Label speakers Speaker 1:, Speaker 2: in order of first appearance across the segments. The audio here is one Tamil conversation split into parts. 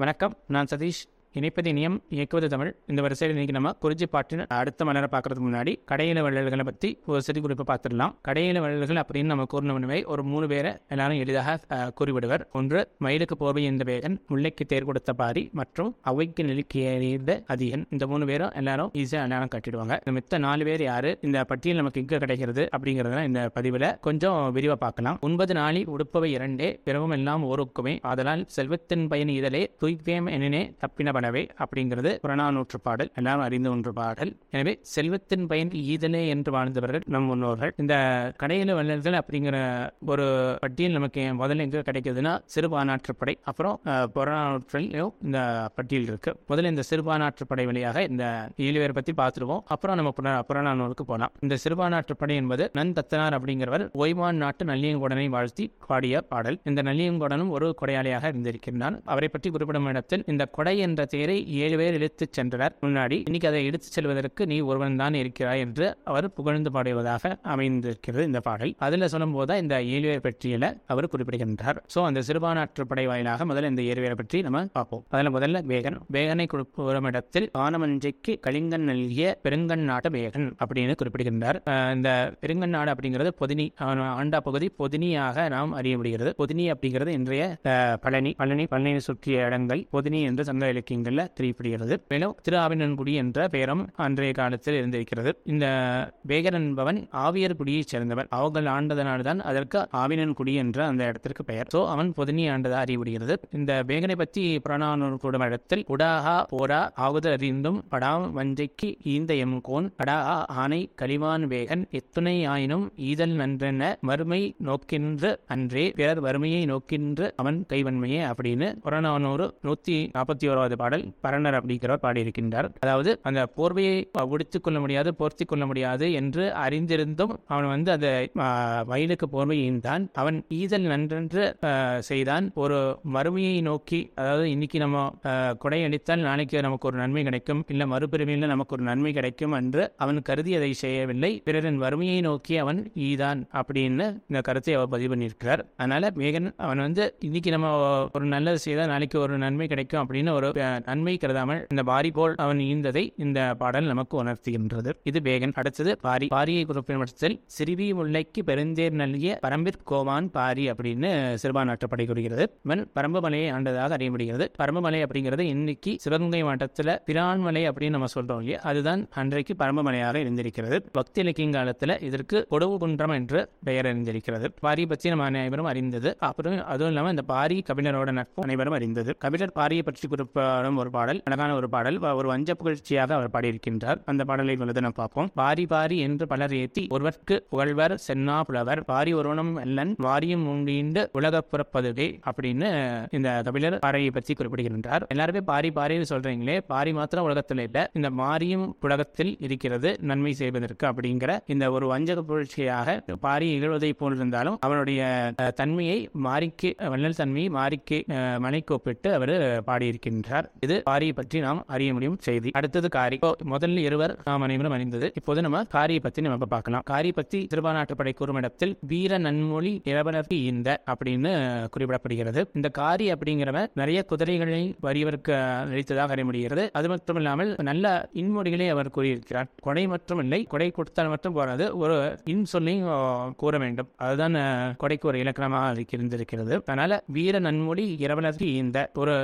Speaker 1: வணக்கம் நான் சதீஷ். இணைப்பது இனியம் இயக்குவது தமிழ். இந்த வரிசையில் இன்னைக்கு நம்ம குறிஞ்சி பாட்டின் அடுத்த மலரை பார்க்கறதுக்கு முன்னாடி கடையில வள்ளல்களை பற்றி ஒரு சிறு குறிப்பை பார்த்துடலாம். கடையில வள்ளல்கள் அப்படின்னு நம்ம கூறினவனவை ஒரு மூணு பேரை எல்லாரும் எளிதாக கூறிவிடுவர். ஒன்று மயிலுக்கு போவை என்ற வேகன் முல்லைக்கு தேர் கொடுத்த பாரி மற்றும் அவைக்கு நெருக்கி அதிகன் இந்த மூணு பேரும் எல்லாரும் ஈஸியாக எல்லாரும் கட்டிடுவாங்க. இந்த மித்த நாலு பேர் யாரு? இந்த பட்டியல் நமக்கு இங்க கிடைக்கிறது அப்படிங்கிறத இந்த பதிவில் கொஞ்சம் விரிவாக பார்க்கலாம். ஒன்பது நாளி உடுப்பவை இரண்டே பிறவும் எல்லாம் ஓருக்குமே. ஆதலால் செல்வத்தின் பயன் இதழே துய்வேம் எனினே தப்பின படவே அப்படிங்கிறது புறநானூற்று பாடல். எல்லாரும் அறிந்த ஒன்று பாடல். எனவே செல்வத்தின் பயன் ஈதலே என்று வாழ்ந்தவர்கள் நம் முன்னோர்கள். இந்த கடையில வள்ளல்கள் அப்படிங்கிற ஒரு பட்டியல் நமக்கு முதல்ல எங்க கிடைக்குதுன்னா சிறுபானாற்றுப்படை அப்புறம் புறநானூற்றிலும் இந்த பட்டியல் இருக்கு. முதல்ல இந்த சிறுபானாற்றுப்படை வழியாக இந்த ஏழு பத்தி பார்த்துருவோம். அப்புறம் நம்ம புறநானூலுக்கு புறநானூருக்கு போகலாம் இந்த சிறுபானாற்றுப்படை என்பது நன் தத்தனார் அப்படிங்கிறவர் ஓய்வான் நாட்டு நல்லியங்கோடனை வாழ்த்தி பாடிய பாடல். இந்த நல்லியங்கோடனும் ஒரு கொடையாளியாக இருந்திருக்கிறார் அவரை பற்றி குறிப்பிடும் இடத்தில் இந்த கொடை என்ற தேரை ஏழு பேர் இழுத்துச் சென்றனர். முன்னாடி இன்னைக்கு அதை எடுத்துச் செல்வதற்கு நீ ஒருவன் தான் இருக்கிறாய் என்று அவர் புகழ்ந்து பாடுவதாக அமைந்திருக்கிறது இந்த பாடல். அதில் சொல்லும் போது இந்த ஏழு பேர் பற்றியில அவர் குறிப்பிடுகின்றார். சோ அந்த சிறுபானாற்று படை வாயிலாக முதல்ல இந்த ஏழு பேரை பற்றி நம்ம பார்ப்போம். அதில் முதல்ல வேகன். வேகனை குறிப்பிடும் இடத்தில் ஆனமஞ்சைக்கு கலிங்கன் நல்கிய பெருங்கன் நாட்டு வேகன் அப்படின்னு குறிப்பிடுகின்றார். இந்த பெருங்கன் நாடு அப்படிங்கிறது பொதினி ஆண்டா பகுதி பொதினியாக நாம் அறிய முடிகிறது பொதினி அப்படிங்கிறது இன்றைய பழனி பழனி பழனியை சுற்றிய இடங்கள். பொதினி என்று சங்க இலக்கியங்கள்ல தெரியப்படுகிறது மேலும் திரு ஆவினன்குடி என்ற பெயரும் அன்றைய காலத்தில் இருந்திருக்கிறது. இந்த வேகன் என்பவன் ஆவியர் குடியைச் சேர்ந்தவன். அவர்கள் ஆண்டதனால்தான் அதற்கு ஆவினன்குடி என்ற அந்த இடத்திற்கு பெயர். சோ அவன் பொதினி ஆண்டதா அறியப்படுகிறது. இந்த வேகனை பற்றி புறநானூர் கூடும் இடத்தில் உடாகா போரா ஆகுத அறிந்தும் படாம் வஞ்சைக்கு ஈந்த எம் கோன் படாகா ஆனை கலிவான் வேகன் எத்துணை ஆயினும் ஈதல் நன்றென மறுமை நோக்கின்று அன்றே பிறர் வறுமையை நோக்கின்று அவன் கைவன்மையே அப்படின்னு புறநானூறு நூத்தி நாற்பத்தி ஓராவது பாடல் பரணர் அப்படிங்கிறவர் பாடியிருக்கின்றார். அதாவது அந்த போர்வையை உடுத்திக் கொள்ள முடியாது போர்த்தி கொள்ள முடியாது என்று அறிந்திருந்தும் அவன் வந்து அந்த வயலுக்கு போர்வை அவன் ஈதல் நன்றென்று செய்தான். ஒரு மறுமையை நோக்கி அதாவது இன்னைக்கு நம்ம ஆ, கொடை அடித்தால் நாளைக்கு நமக்கு ஒரு நன்மை கிடைக்கும். இல்ல மறுபிறவியில் நமக்கு ஒரு நன்மை கிடைக்கும் என்று அவன் கருதி அதை செய்யவில்லை. பிறரின் வறுமையை நோக்கி அவன் ஈதான் அப்படின்னு இந்த கருத்தை அவர் பதிவு பண்ணியிருக்கிறார். அதனால மேகன் அவன் வந்து இன்னைக்கு நம்ம ஒரு நல்லது செய்தால் நாளைக்கு ஒரு நன்மை கிடைக்கும் அப்படின்னு ஒரு நன்மை கருதாமல் இந்த பாரி போல் அவன் ஈந்ததை இந்த பாடல் நமக்கு உணர்த்துகின்றது. இது வேகன் அடுத்தது பாரி. பாரியை குறிப்பிடும் பட்சத்தில் சிறுவி முல்லைக்கு பெருந்தேர் நல்கிய பரம்பிற்கோவான் பாரி அப்படின்னு சிறுபான்நாட்டுப்படை கூறுகிறது. இவன் பரம்புமலையை ஆண்டதாக அறியப்படுகிறது. பரம்புமலை அப்படிங்கிறது இன்னைக்கு சிவகங்கை மாவட்டத்தில் பிரான்மலை அப்படின்னு நம்ம சொல்றோம் இல்லையா? அதுதான் அன்றைக்கு பரம்புமலையாக இருந்திருக்கிறது. பக்தி இலக்கிய காலத்தில் இதற்கு கொடவு குன்றம் என்று பெயர் அறிந்திருக்கிறது. பாரி பற்றி நம்ம அனைவரும் அறிந்தது. அப்புறம் அதுவும் இல்லாமல் இந்த பாரி கபிலரோட நட்பு அனைவரும் அறிந்தது. கபிலர் பாரியை பற்றி குறிப்பிடும் ஒரு பாடல் அழகான ஒரு பாடல் ஒரு வஞ்ச புகழ்ச்சியாக அவர் பாடியிருக்கின்றார். அந்த பாடலை வந்து நம்ம பார்ப்போம். பாரி பாரி என்று பலர் ஏத்தி ஒருவர்க்கு புகழ்வர் சென்னா புலவர் பாரி ஒருவனும் அல்லன் வாரியும் உண்டீண்டு உலக புறப்பதுவே அப்படின்னு இந்த தமிழர் பாறையை பற்றி குறிப்பிடுகின்றார். எல்லாருமே பாரி பாரின்னு சொல்றீங்களே பாரி மாத்திரம் உலகத்தில் இல்ல இந்த மாரியும் உலகத்தில் இருக்கிறது நன்மை செய்வதற்கு அப்படிங்கிற இந்த ஒரு வஞ்சக புகழ்ச்சியாக பாரி இகழ்வதை போன்றிருந்தாலும் அவனுடைய தன்மையை மாறிக்கு வள்ளல் தன்மையை மாறிக்கு மலைக்கு ஒப்பிட்டு அவர் பாடியிருக்கின்றார். இது காரியை பற்றி நாம் அறிய முடியும் செய்தி. அடுத்தது காரி. இப்போ முதல்ல இருவர் நாம் அனைவரும் அறிந்தது. இப்போது நம்ம காரியை பற்றி நம்ம பார்க்கலாம். காரி பற்றி திருபாநாட்டுப்படை கூறும் இடத்தில் வீர நன்மொழி இளவலர்க்கு இந்த அப்படின்னு குறிப்பிடப்படுகிறது. இந்த காரி அப்படிங்கிறவன் நிறைய குதிரைகளை வறியவருக்கு அளித்ததாக அறிய முடிகிறது அது மட்டும் இல்லாமல் நல்ல இன்மொழிகளை அவர் கூறியிருக்கிறார். கொடை மட்டும் இல்லை கொடை கொடுத்தால் மட்டும் போராது. ஒரு இன் சொல்லையும் கூற வேண்டும். அதுதான் கொடைக்கு ஒரு இலக்கணமாக இருந்திருக்கிறது. அதனால வீர நன்மொழி இரவலர்க்கு இந்த ஒரு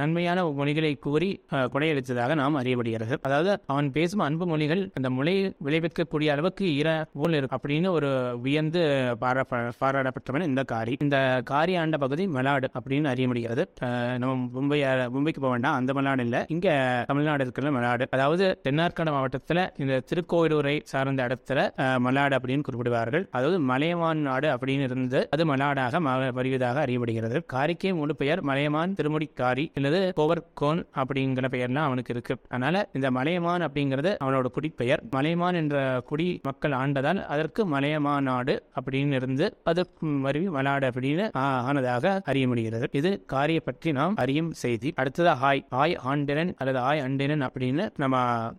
Speaker 1: நன்மையான மொழிகளை கூறி கொடையளித்ததாக நாம் அறியப்படுகிறது. அதாவது அவன் பேசும் அன்பு மொழிகள் அந்த மொழி விளைவிக்கக்கூடிய அளவுக்கு ஈர போல் இருக்கும் அப்படின்னு ஒரு வியந்து பாராட்ட பாராடப்பட்டவன் இந்த காரி. இந்த காரி ஆண்ட பகுதி மலாடு அப்படின்னு அறிய முடிகிறது நம்ம மும்பை மும்பைக்கு போக வேண்டாம். அந்த மலாடு இல்ல. இங்க தமிழ்நாடு இருக்கிற மலாடு. அதாவது தென்னார்காடு மாவட்டத்துல இந்த திருக்கோயிலூரை சார்ந்த இடத்துல மலாடு அப்படின்னு குறிப்பிடுவார்கள். அதாவது மலையமான் நாடு அப்படின்னு இருந்து அது மலாடாக வருவதாக அறியப்படுகிறது. காரிக்கே முழு பெயர் மலையமான் திருமுடி காரி அல்லது கோவர் கோன் அப்படிங்கிற பெயர்லாம் அவனுக்கு இருக்கு. அதனால இந்த மலையமான் அப்படிங்கிறது அவனோட குடிப்பெயர். மலையமான் என்ற குடி மக்கள் ஆண்டதால் அதற்கு மலையமா நாடு அப்படின்னு இருந்து அது மருவி மலாடு அப்படின்னு ஆனதாக அறிய முடிகிறது இது காரிய பற்றி நாம் அறியும் செய்தி. அடுத்ததா ஹாய் ஆய் ஆண்டிரன் அல்லது ஆய் அண்டிரன் அப்படின்னு நம்ம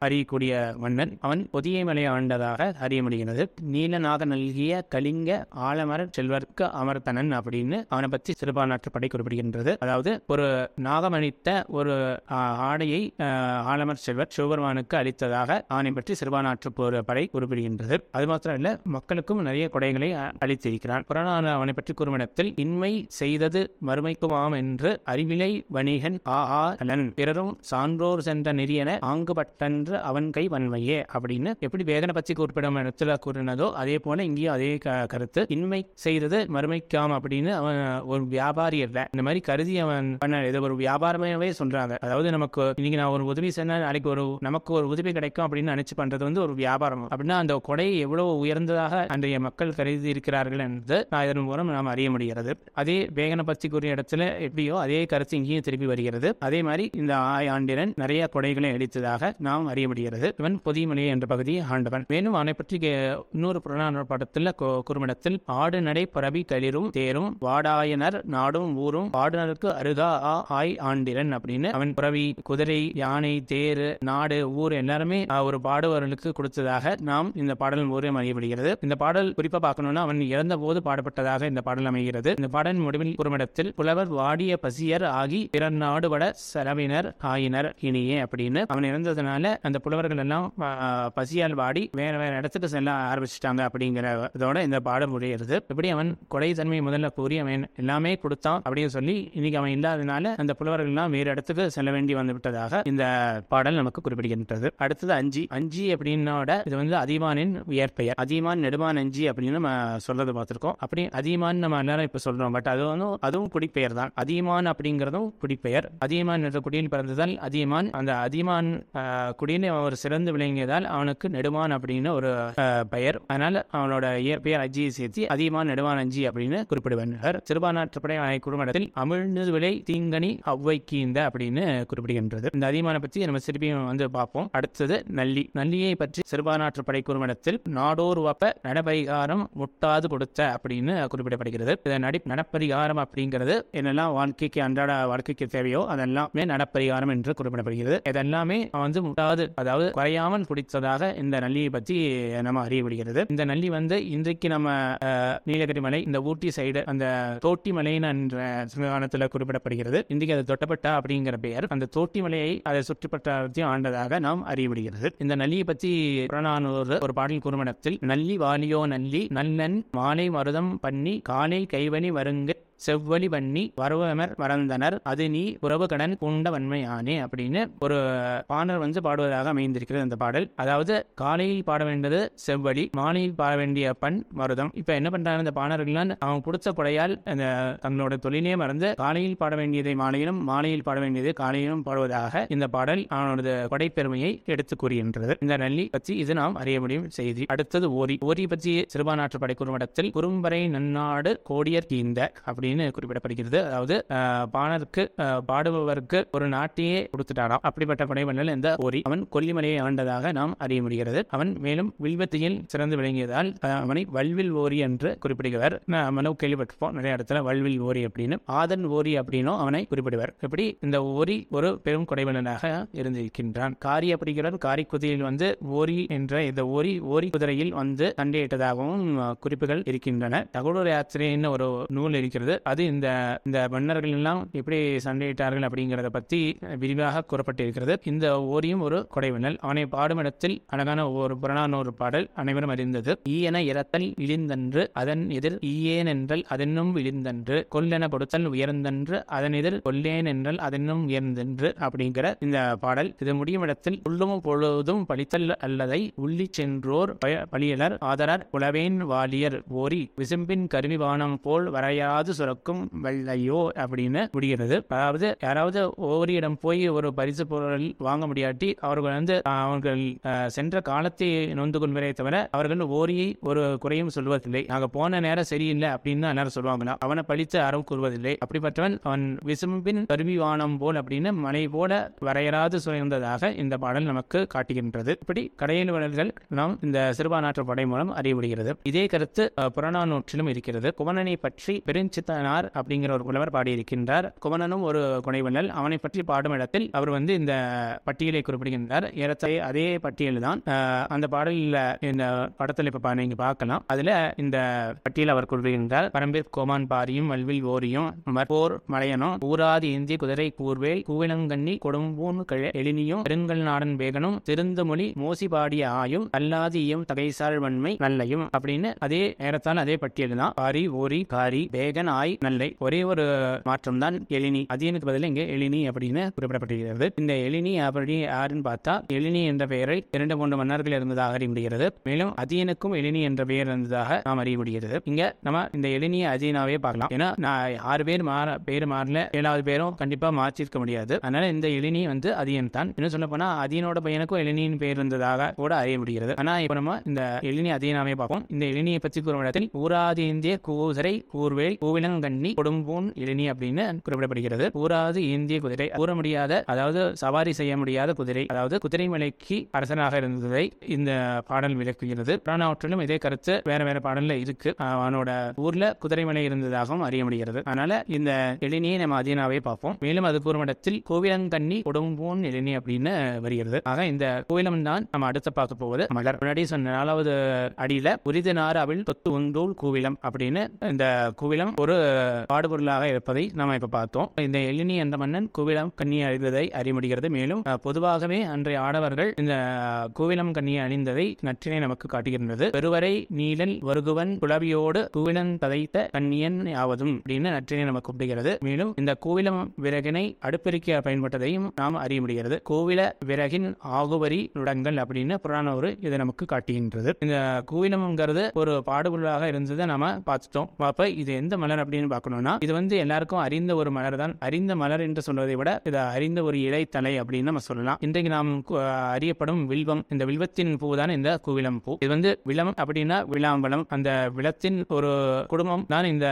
Speaker 1: அறியக்கூடிய மன்னன். அவன் புதிய மலை ஆண்டதாக அறிய முடிகிறது நீலநாக நல்கிய கலிங்க ஆலமர செல்வர்க்கு அமர்த்தனன் அப்படின்னு அவனை பற்றி சிறுபான்மாற்றுப்படை குறிப்பிடுகின்றது. அதாவது ஒரு நாகமணித்த ஒரு ஒரு ஆடையை ஆலமர் செல்வர் சிவபெருமானுக்கு அளித்ததாக ஆணை பற்றி சிறுபான்மாற்று போர் படை குறிப்பிடுகின்றது. அது மாத்திரம் இல்ல மக்களுக்கும் நிறைய கொடைகளை அளித்திருக்கிறான் புறநான அவனை பற்றி கூறுமிடத்தில் இன்மை செய்தது மறுமைக்குமாம் என்று அறிவிலை வணிகன் ஆ ஆ அலன் பிறரும் சான்றோர் சென்ற நெறியன ஆங்குபட்டன்று அவன் கை வன்மையே அப்படின்னு எப்படி வேதனை பற்றி குறிப்பிடும் இடத்துல கூறினதோ அதே போல இங்கேயும் அதே கருத்து. இன்மை செய்தது மறுமைக்காம் அப்படின்னு அவன் ஒரு வியாபாரி அல்ல. இந்த மாதிரி கருதி அவன் பண்ண இது ஒரு சொல்ற பண்றாங்க. அதாவது நமக்கு இன்னைக்கு நான் ஒரு உதவி செஞ்சா நாளைக்கு ஒரு நமக்கு ஒரு உதவி கிடைக்கும் அப்படின்னு நினைச்சு பண்றது வந்து ஒரு வியாபாரம். அப்படின்னா அந்த கொடை எவ்வளவு உயர்ந்ததாக அன்றைய மக்கள் கருதி இருக்கிறார்கள் என்பது நான் இதன் மூலம் நாம் அறிய முடிகிறது. அதே வேகன பற்றி கூறிய இடத்துல எப்படியோ அதே கருத்து இங்கேயும் திருப்பி வருகிறது. அதே மாதிரி இந்த ஆய் ஆண்டிரன் நிறைய கொடைகளை அளித்ததாக நாம் அறிய முடிகிறது. இவன் பொதிமலை என்ற பகுதியை ஆண்டவன். மேலும் அவனை பற்றி இன்னொரு புறநானூறு படத்தில் குறுமிடத்தில் ஆடு நடை பரவி களிரும் தேரும் வாடாயனர் நாடும் ஊரும் ஆடுநருக்கு அருகா ஆ ஆய் ஆண்டிரன் அப்படின்னு அவன் புறவி குதிரை யானை தேர் நாடு ஊர் எல்லாருமே ஒரு பாடுவர்களுக்கு கொடுத்ததாக நாம் இந்த பாடல் மூலம் அறியப்படுகிறது. இந்த பாடல் குறிப்பா பார்க்கணும்னா அவன் இறந்த போது பாடப்பட்டதாக இந்த பாடல் அமைகிறது. இந்த பாடல் முடிவில் குறுமிடத்தில் புலவர் வாடிய பசியர் ஆகி பிறர் நாடுபட செலவினர் ஆயினர் இனியே அப்படின்னு அவன் இறந்ததுனால அந்த புலவர்கள் எல்லாம் பசியால் வாடி வேற வேற இடத்துக்கு செல்ல ஆரம்பிச்சிட்டாங்க அப்படிங்கிற இதோட இந்த பாடல் முடிகிறது. இப்படி அவன் கொடை தன்மை முதல்ல கூறி அவன் எல்லாமே கொடுத்தான் அப்படின்னு சொல்லி இன்னைக்கு அவன் இல்லாதனால அந்த புலவர்கள் எல்லாம் வேறு இடத்துக்கு செல்ல வேண்டி வந்துவிட்டதாக இந்த பாடல் நமக்கு குறிப்பிடுகின்றது. அடுத்தது அஞ்சி. அஞ்சி அப்படின்னோட இது வந்து அதிமானின் உயர்பெயர் அதிமான் நெடுமான் அஞ்சி அப்படின்னு நம்ம சொல்றது பார்த்திருக்கோம். அப்படி அதிமான் நம்ம எல்லாரும் இப்ப சொல்றோம். பட் அது வந்து அதுவும் குடிப்பெயர் தான். அதிமான் அப்படிங்கிறதும் குடிப்பெயர். அதியமான் என்ற குடியில் பிறந்ததால் அதியமான் அந்த அதியமான் ஆஹ், குடியில் அவன் ஒரு சிறந்து விளங்கியதால் அவனுக்கு நெடுமான் அப்படின்னு ஒரு பெயர். அதனால அவனோட இயற்பெயர் அஜியை சேர்த்து அதியமான் நெடுமான் அஞ்சி அப்படின்னு குறிப்பிடுவார் சிறுபான்மாற்றுப்படை குடும்பத்தில் அமிழ்ந்து விலை தீங்கனி அவ்வைக்கீந்த அப்படின்னு குறிப்பிடுகின்றது. இந்த அதியமானை பற்றி நம்ம திருப்பியும் வந்து பார்ப்போம். அடுத்தது நல்லி. நல்லியை பற்றி சிறுபான்மாற்றுப்படை குறுமணத்தில் நாடோர் வப்ப நடபரிகாரம் முட்டாது கொடுத்த அப்படின்னு குறிப்பிடப்படுகிறது. இதை நடி நடப்பரிகாரம் அப்படிங்கிறது என்னெல்லாம் வாழ்க்கைக்கு அன்றாட வாழ்க்கைக்கு தேவையோ அதெல்லாமே நடப்பரிகாரம் என்று குறிப்பிடப்படுகிறது. இதெல்லாமே வந்து முட்டாது அதாவது குறையாமல் குடித்ததாக இந்த நல்லியை பற்றி நம்ம அறியப்படுகிறது. இந்த நல்லி வந்து இன்றைக்கு நம்ம நீலகிரி மலை இந்த ஊட்டி சைடு அந்த தோட்டி மலைன்னு என்ற சிவகானத்தில் குறிப்பிடப்படுகிறது. இன்றைக்கு அது தொட்டப்பட்டா அப்படிங்கிற பெயர். அந்த தோட்டி மலையை அதை சுற்றுப்பட்டாரத்தையும் ஆண்டதாக நாம் அறியப்படுகிறது. இந்த நல்லியை பற்றி புறநானூறு ஒரு பாடல் குறுமணத்தில் நல்லி வாலியோ நல்லி நல்லன் மாலை மருதம் பண்ணி காலை கைவனி வருங்க செவ்வழி பண்ணி வரவமர் மறந்தனர். அது நீ உறவு கடன் பூண்ட வன்மையானே அப்படின்னு ஒரு பாடல் வந்து பாடுவதாக அமைந்திருக்கிறது அந்த பாடல். அதாவது காலையில் பாட வேண்டியது செவ்வழி மாலையில் பாட வேண்டிய பண் மருதம். இப்ப என்ன பண்றாங்க இந்த பாடல்கள்லாம் அவன் கொடுத்த கொடையால் அந்த தங்களோட தொழிலே மறந்து காலையில் பாட வேண்டியதை மாலையிலும் மாலையில் பாட வேண்டியதை காலையிலும் பாடுவதாக இந்த பாடல் அவனோட கொடைப்பெருமையை எடுத்து கூறுகின்றது. இந்த நல்லி பற்றி இது நாம் அறிய முடியும் செய்தி. அடுத்தது ஓரி. ஓரி பற்றி சிறுபான்மாற்று படை குறுமடத்தில் குறும்பறை நன்னாடு கோடியர் கீந்த அப்படின்னு குறிப்பிடப்படுகிறது. அதாவது பாணருக்கு பாடுபவருக்கு ஒரு நாட்டையே கொடுத்துட்டாராம். அப்படிப்பட்ட படைவண்ணல் இந்த ஓரி அவன் கொல்லிமலையை ஆண்டதாக நாம் அறிய முடிகிறது. அவன் மேலும் வில்வத்தியில் சிறந்து விளங்கியதால் அவனை வல்வில் ஓரி என்று குறிப்பிடுகிறார். நம்ம கேள்விப்பட்டிருப்போம். நிறைய இடத்துல வல்வில் ஓரி அப்படின்னு. ஆதன் ஓரி அப்படின்னும் அவனை குறிப்பிடுவார். இப்படி இந்த ஓரி ஒரு பெரும் கொடைவண்ணனாக இருந்திருக்கின்றான். காரி அப்படிங்கிறார் காரி குதிரையில் வந்து ஓரி என்ற இந்த ஓரி ஓரி குதிரையில் வந்து சண்டையிட்டதாகவும் குறிப்புகள் இருக்கின்றன. தகவல் யாத்திரைன்னு ஒரு நூல் இருக்கிறது. அது இந்த இந்த மன்னர்கள் எல்லாம் எப்படி சண்டையிட்டார்கள் அப்படிங்கிறத பத்தி விரிவாக கூறப்பட்டிருக்கிறது. இந்த ஓரியும் ஒரு கொடைவினல். அவனை பாடும் இடத்தில் அழகான ஒரு புறநானூறு பாடல் அனைவரும் அறிந்தது. ஈயென இறத்தல் இழிந்தன்று அதன் எதிர் ஈயேன் என்றல் அதென்னும் விழிந்தன்று கொல்லென கொடுத்தல் உயர்ந்தன்று அதன் எதிர் கொல்லேன் என்றல் அதென்னும் உயர்ந்தென்று அப்படிங்கிற இந்த பாடல். இது முடியும் இடத்தில் உள்ளும் பொழுதும் பழித்தல் அல்லதை உள்ளி சென்றோர் பழியலர் ஆதரர் புலவேன் வாலியர் ஓரி விசும்பின் கருவிவானம் போல் வரையாது சுரக்கும் வெள்ளையோ அப்படின்னு முடிகிறது. அதாவது யாராவது ஓரியிடம் போய் ஒரு பரிசு பொருள் வாங்க முடியாட்டி அவர்கள் வந்து அவர்கள் சென்ற காலத்தை நொந்து கொள்வதே தவிர அவர்கள் ஓரியை ஒரு குறையும் சொல்வதில்லை. நாங்க போன நேரம் சரியில்லை அப்படின்னு எல்லாரும் சொல்லுவாங்களா அவனை பழித்து யாரும் கூறுவதில்லை. அப்படிப்பட்டவன் அவன் விசும்பின் கருவிவானம் போல் அப்படின்னு மலை போல வரையறாது சுயந்ததாக இந்த பாடல் நமக்கு காட்டுகின்றது. இப்படி கடையில் வளர்கள் நாம் இந்த சிறுபானாற்று படை மூலம் அறிய முடிகிறது. இதே கருத்து புறநானூற்றிலும் இருக்கிறது. குமணனை பற்றி பெருஞ்சித்தனார் அப்படிங்கிற ஒரு புலவர் பாடியிருக்கின்றார். குமணனும் ஒரு குனைவல்லல் அவனை பற்றி பாடும் இடத்தில் அவர் வந்து இந்த பட்டியலை குறிப்பிடுகின்றார். ஏறத்தாழ அதே பட்டியல் தான் அந்த பாடலில் இந்த படத்தில் இப்ப பா- நீங்க பார்க்கலாம். அதுல இந்த பட்டியல் அவர் குறிப்பிடுகின்றார். பரம்பீர் கோமான் பாரியும் வல்வில் ஓரியும் போர் மலையனும் ஊராதி இந்திய குதிரை கூர்வேல் கூவிலங்கண்ணி கொடும்பூன் கழ எழினியும் பெருங்கல் நாடன் வேகனும் திருந்தமொழி மோசி பாடிய ஆயும் அல்லாதியும் தகைசால் வன்மை நல்லையும் அப்படின்னு அதே ஏறத்தால் அதே பட்டியல் தான் பாரி ஓரி காரி வேகன் ஆய் நல்லை ஒரே ஒரு மாற்றம் தான் எழினி அதியனுக்கு பதில் இங்கே எழினி அப்படின்னு குறிப்பிடப்பட்டிருக்கிறது. இந்த எழினி அப்படி யாருன்னு பார்த்தா எழினி என்ற பெயரை இரண்டு மூன்று மன்னர்கள் இருந்ததாக அறிய முடிகிறது மேலும் அதியனுக்கும் எழினி என்ற பெயர் இருந்ததாக நாம் அறிய முடிகிறது இங்க நம்ம இந்த எழினியை அதியனாவே பார்க்கலாம். ஏன்னா நான் ஆறு பேர் மாற பேர் மாறல ஏழாவது பேரும் கண்டிப்பா மாற்றிருக்க முடியாது. அதனால இந்த எழினி வந்து அதியன் தான். இன்னும் சொல்ல போனா அதியனோட பையனுக்கும் எழினியின் பேர் இருந்ததாக கூட அறிய முடிகிறது ஆனா இப்ப நம்ம இந்த எழினி அதியனாவே பார்ப்போம். இந்த எழினியை பற்றி கூறும் இடத்தில் ஊராதி இந்திய கூசரை கூர்வேல் கண்ணி கொடும்பூன் எழினி அப்படின்னு குறிப்பிடப்படுகிறது. கூறாது இந்திய குதிரை கூற முடியாத அதாவது சவாரி செய்ய முடியாத குதிரை அதாவது குதிரை மலைக்கு அரசனாக இருந்ததை இந்த பாடல் விளக்குகிறது. புராணாவற்றிலும் இதே கருத்து வேற வேற பாடல்ல இருக்கு. அவனோட ஊர்ல குதிரைமலை இருந்ததாகவும் அறிய முடிகிறது. அதனால இந்த எழினியை நம்ம அதீனாவே பார்ப்போம். மேலும் அது கூறும் இடத்தில் கோவிலங்கண்ணி கொடும்பூன் எழினி அப்படின்னு வருகிறது. ஆக இந்த கோவிலம் தான் நம்ம அடுத்து பார்க்க போவது. மலர். முன்னாடி சொன்ன நாலாவது அடியில உரித நாராவில் தொத்து உண்டூல் கோவிலம் அப்படின்னு இந்த கோவிலம் ஒரு பாடுபொருளாக இருப்பதை நாம் இப்ப பார்த்தோம். இந்த எழினி என்ற மன்னன் கோவிலம் கண்ணி அழிந்ததை அறிய முடிகிறது மேலும் பொதுவாகவே அன்றைய ஆடவர்கள் இந்த கோவிலம் கண்ணியை அணிந்ததை நற்றினை நமக்கு காட்டுகின்றது. பெருவரை நீலன் வருகுவன் குளவியோடு கூவிலன் ததைத்த கண்ணியன் ஆவதும் அப்படின்னு நற்றினை நமக்கு கூப்பிடுகிறது மேலும் இந்த கோவிலம் விறகினை அடுப்பெருக்க பயன்பட்டதையும் நாம் அறிய முடிகிறது கோவில விறகின் ஆகுவரி நுடங்கள் அப்படின்னு புராண ஒரு இதை நமக்கு காட்டுகின்றது. இந்த கோவிலம்ங்கிறது ஒரு பாடுபொருளாக இருந்ததை நாம பார்த்துட்டோம். அப்ப இது எந்த மலர் அப்படின்னு பார்க்கணும்னா இது வந்து எல்லாருக்கும் அறிந்த ஒரு மலர் தான். அறிந்த மலர் என்று சொல்வதை விட இது அறிந்த ஒரு இலைத்தலை அப்படின்னு நம்ம சொல்லலாம். இன்றைக்கு நாம் அறியப்படும் வில்வம் இந்த வில்வத்தின் பூ தான் இந்த குவிலம் பூ. இது வந்து விலம் அப்படின்னா விளாம்பலம். அந்த விளத்தின் ஒரு குடும்பம் தான் இந்த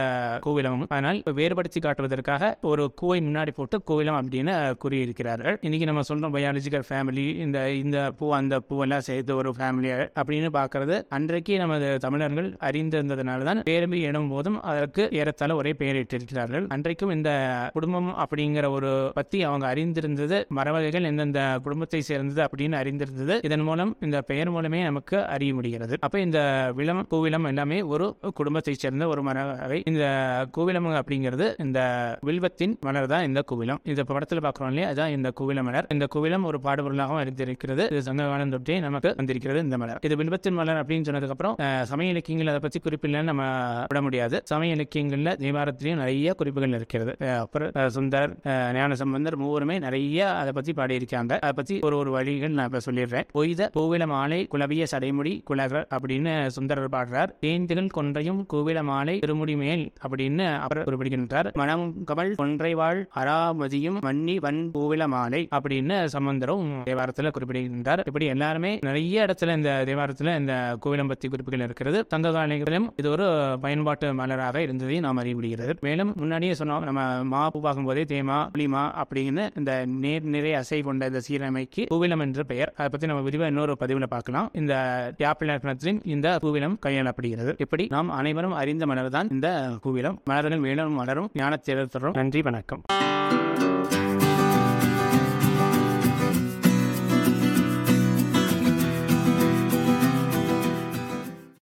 Speaker 1: கோவிலம். அதனால் வேறுபடுத்தி காட்டுவதற்காக ஒரு கூவை முன்னாடி போட்டு கோவிலம் அப்படின்னு கூறியிருக்கிறார்கள். இன்னைக்கு நம்ம சொல்றோம் பயாலஜிக்கல் ஃபேமிலி இந்த இந்த பூ அந்த பூவெல்லாம் சேர்த்து ஒரு ஃபேமிலி அப்படின்னு பார்க்கறது. அன்றைக்கு நமது தமிழர்கள் அறிந்திருந்ததுனால தான் பேரம்பி எனும் போதும் அதற்கு ஏறத்தாழ ஒரே பெயரிட்டிருக்கிறார்கள் அன்றைக்கும் இந்த குடும்பம் அப்படிங்கிற ஒரு பத்தி அவங்க அறிந்திருந்தது மரவகைகள் எந்தெந்த குடும்பத்தை சேர்ந்தது அப்படின்னு அறிந்திருந்தது. இதன் மூலம் இந்த பெயர் மூலமே நமக்கு அறிய முடிகிறது. அப்ப இந்த விலம் கூவிளம் எல்லாமே ஒரு குடும்பத்தை சேர்ந்த ஒரு மரவகை. இந்த கூவிளம் அப்படிங்கிறது இந்த வில்வத்தின் மலர் தான் இந்த கோவிலம் இந்த படத்துல பார்க்கிறோம் இல்லையா? அதான் இந்த கோவில மலர். இந்த கோவிலம் ஒரு பாடுபொருளாகவும் அறிந்திருக்கிறது. இது சங்ககாலம் தொட்டே நமக்கு வந்திருக்கிறது இந்த மலர். இது வில்வத்தின் மலர் அப்படின்னு சொன்னதுக்கு அப்புறம் சமய இலக்கியங்கள் அதை பத்தி குறிப்பில்லைன்னு நம்ம விட முடியாது. சமய இலக்கியங்கள்ல தேவாரத்திலையும் நிறைய குறிப்புகள் இருக்கிறது. அப்புறம் சுந்தர் ஞான சம்பந்தர் மூவருமே நிறைய அதை பத்தி பாடியிருக்காங்க. அதை பத்தி ஒரு ஒரு வழிகள் நான் இப்போ சொல்லிடுறேன். பொய்த கோவில மாலை குலவிய சடைமுடி குலகர் அப்படின்னு சுந்தரர் பாடுறார். தேந்திகள் கொன்றையும் கோவில மாலை திருமுடி மேல் அப்படின்னு அவர் குறிப்பிடுகின்றார். மனம் கமல் கொன்றை வாழ் அராமதியும் மன்னி வன் கோவில மாலை அப்படின்னு சம்பந்தரும் தேவாரத்துல குறிப்பிடுகின்றார். இப்படி எல்லாருமே நிறைய இடத்துல இந்த தேவாரத்துல இந்த கோவிலம் பத்தி குறிப்புகள் இருக்கிறது. தங்க காலங்களிலும் இது ஒரு பயன்பாட்டு மலராக இருந்ததை நாம் அறிவிடுகிறது மேலும் முன்னாடியே சொன்னோம் நம்ம மா பூ பார்க்கும்போதே தேமா புளிமா அப்படின்னு இந்த நேர் நிறை அசை கொண்ட இந்த சீரமைக்கு பூவிலம் என்ற பெயர். அதை பத்தி நம்ம விரிவாக இன்னொரு பதிவுல பார்க்கலாம். இந்த யாப்பிள் இலக்கணத்திலும் இந்த பூவிலம் கையாளப்படுகிறது. இப்படி நாம் அனைவரும் அறிந்த மலர் தான் இந்த பூவிலம் மலர்கள் மேலும் மலரும் ஞானத் தரும் நன்றி வணக்கம்.